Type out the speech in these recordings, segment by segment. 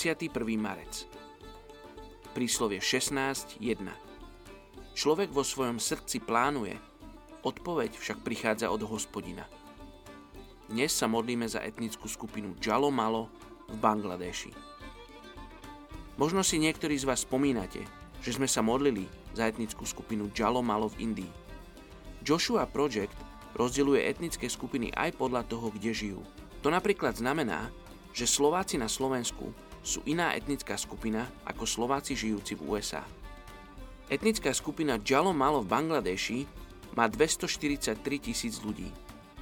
31. marec. Príslovie 16.1. Človek vo svojom srdci plánuje, odpoveď však prichádza od hospodina. Dnes sa modlíme za etnickú skupinu Džalomalo v Bangladeši. Možno si niektorí z vás spomínate, že sme sa modlili za etnickú skupinu Džalomalo v Indii. Joshua Project rozdeľuje etnické skupiny aj podľa toho, kde žijú. To napríklad znamená, že Slováci na Slovensku sú iná etnická skupina ako Slováci žijúci v USA. Etnická skupina Jalo Malo v Bangladeši má 243 tisíc ľudí.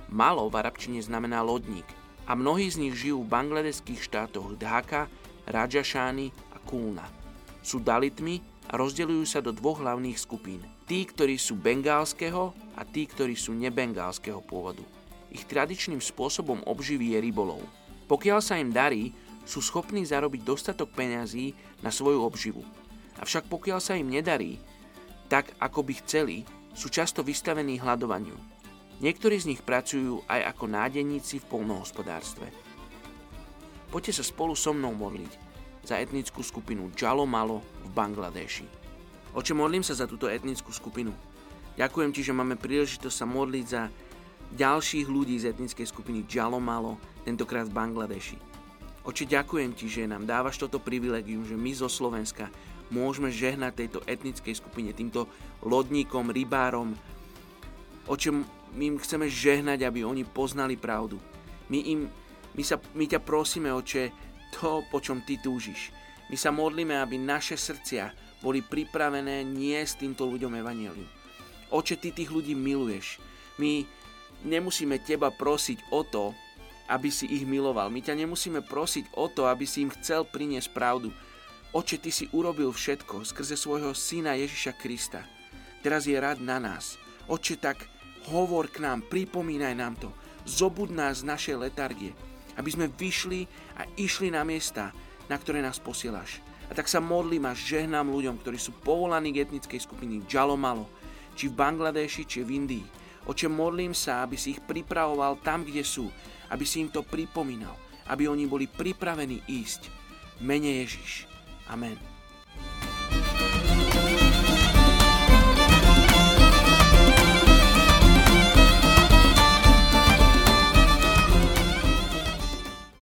Malo v arabčine znamená lodník a mnohí z nich žijú v bangladeských štátoch Dhaka, Rajashány a Kulna. Sú dalitmi a rozdeľujú sa do dvoch hlavných skupín. Tí, ktorí sú bengálskeho a tí, ktorí sú nebengálskeho pôvodu. Ich tradičným spôsobom obživy je rybolov. Pokiaľ sa im darí, sú schopní zarobiť dostatok peňazí na svoju obživu. Avšak pokiaľ sa im nedarí, tak ako by chceli, sú často vystavení hľadovaniu. Niektorí z nich pracujú aj ako nádeníci v polnohospodárstve. Poďte sa spolu so mnou modliť za etnickú skupinu Malo v Bangladeši. Oče, modlím sa za túto etnickú skupinu. Ďakujem ti, že máme príležitosť sa modliť za ďalších ľudí z etnickej skupiny Džalomalo, tentokrát v Bangladeši. Oče, ďakujem ti, že nám dávaš toto privilegium, že my zo Slovenska môžeme žehnať tejto etnickej skupine, týmto lodníkom, rybárom. Oče, my im chceme žehnať, aby oni poznali pravdu. My, im, my, sa, my ťa prosíme, oče, to, po čom ty túžiš. My sa modlíme, aby naše srdcia boli pripravené nie s týmto ľuďom evanelium. Oče, ty tých ľudí miluješ. My nemusíme teba prosiť o to, aby si ich miloval. My ťa nemusíme prosiť o to, aby si im chcel priniesť pravdu. Oče, ty si urobil všetko skrze svojho syna Ježiša Krista. Teraz je rád na nás. Oče, tak hovor k nám, pripomínaj nám to. Zobud nás z našej letargie, aby sme vyšli a išli na miesta, na ktoré nás posielaš. A tak sa modlím a žehnám ľuďom, ktorí sú povolaní k etnickej skupiny Džalomalo, či v Bangladeši, či v Indii. Oče, modlím sa, aby si ich pripravoval tam, kde sú, aby si im to pripomínal, aby oni boli pripravení ísť. Mene Ježiš. Amen.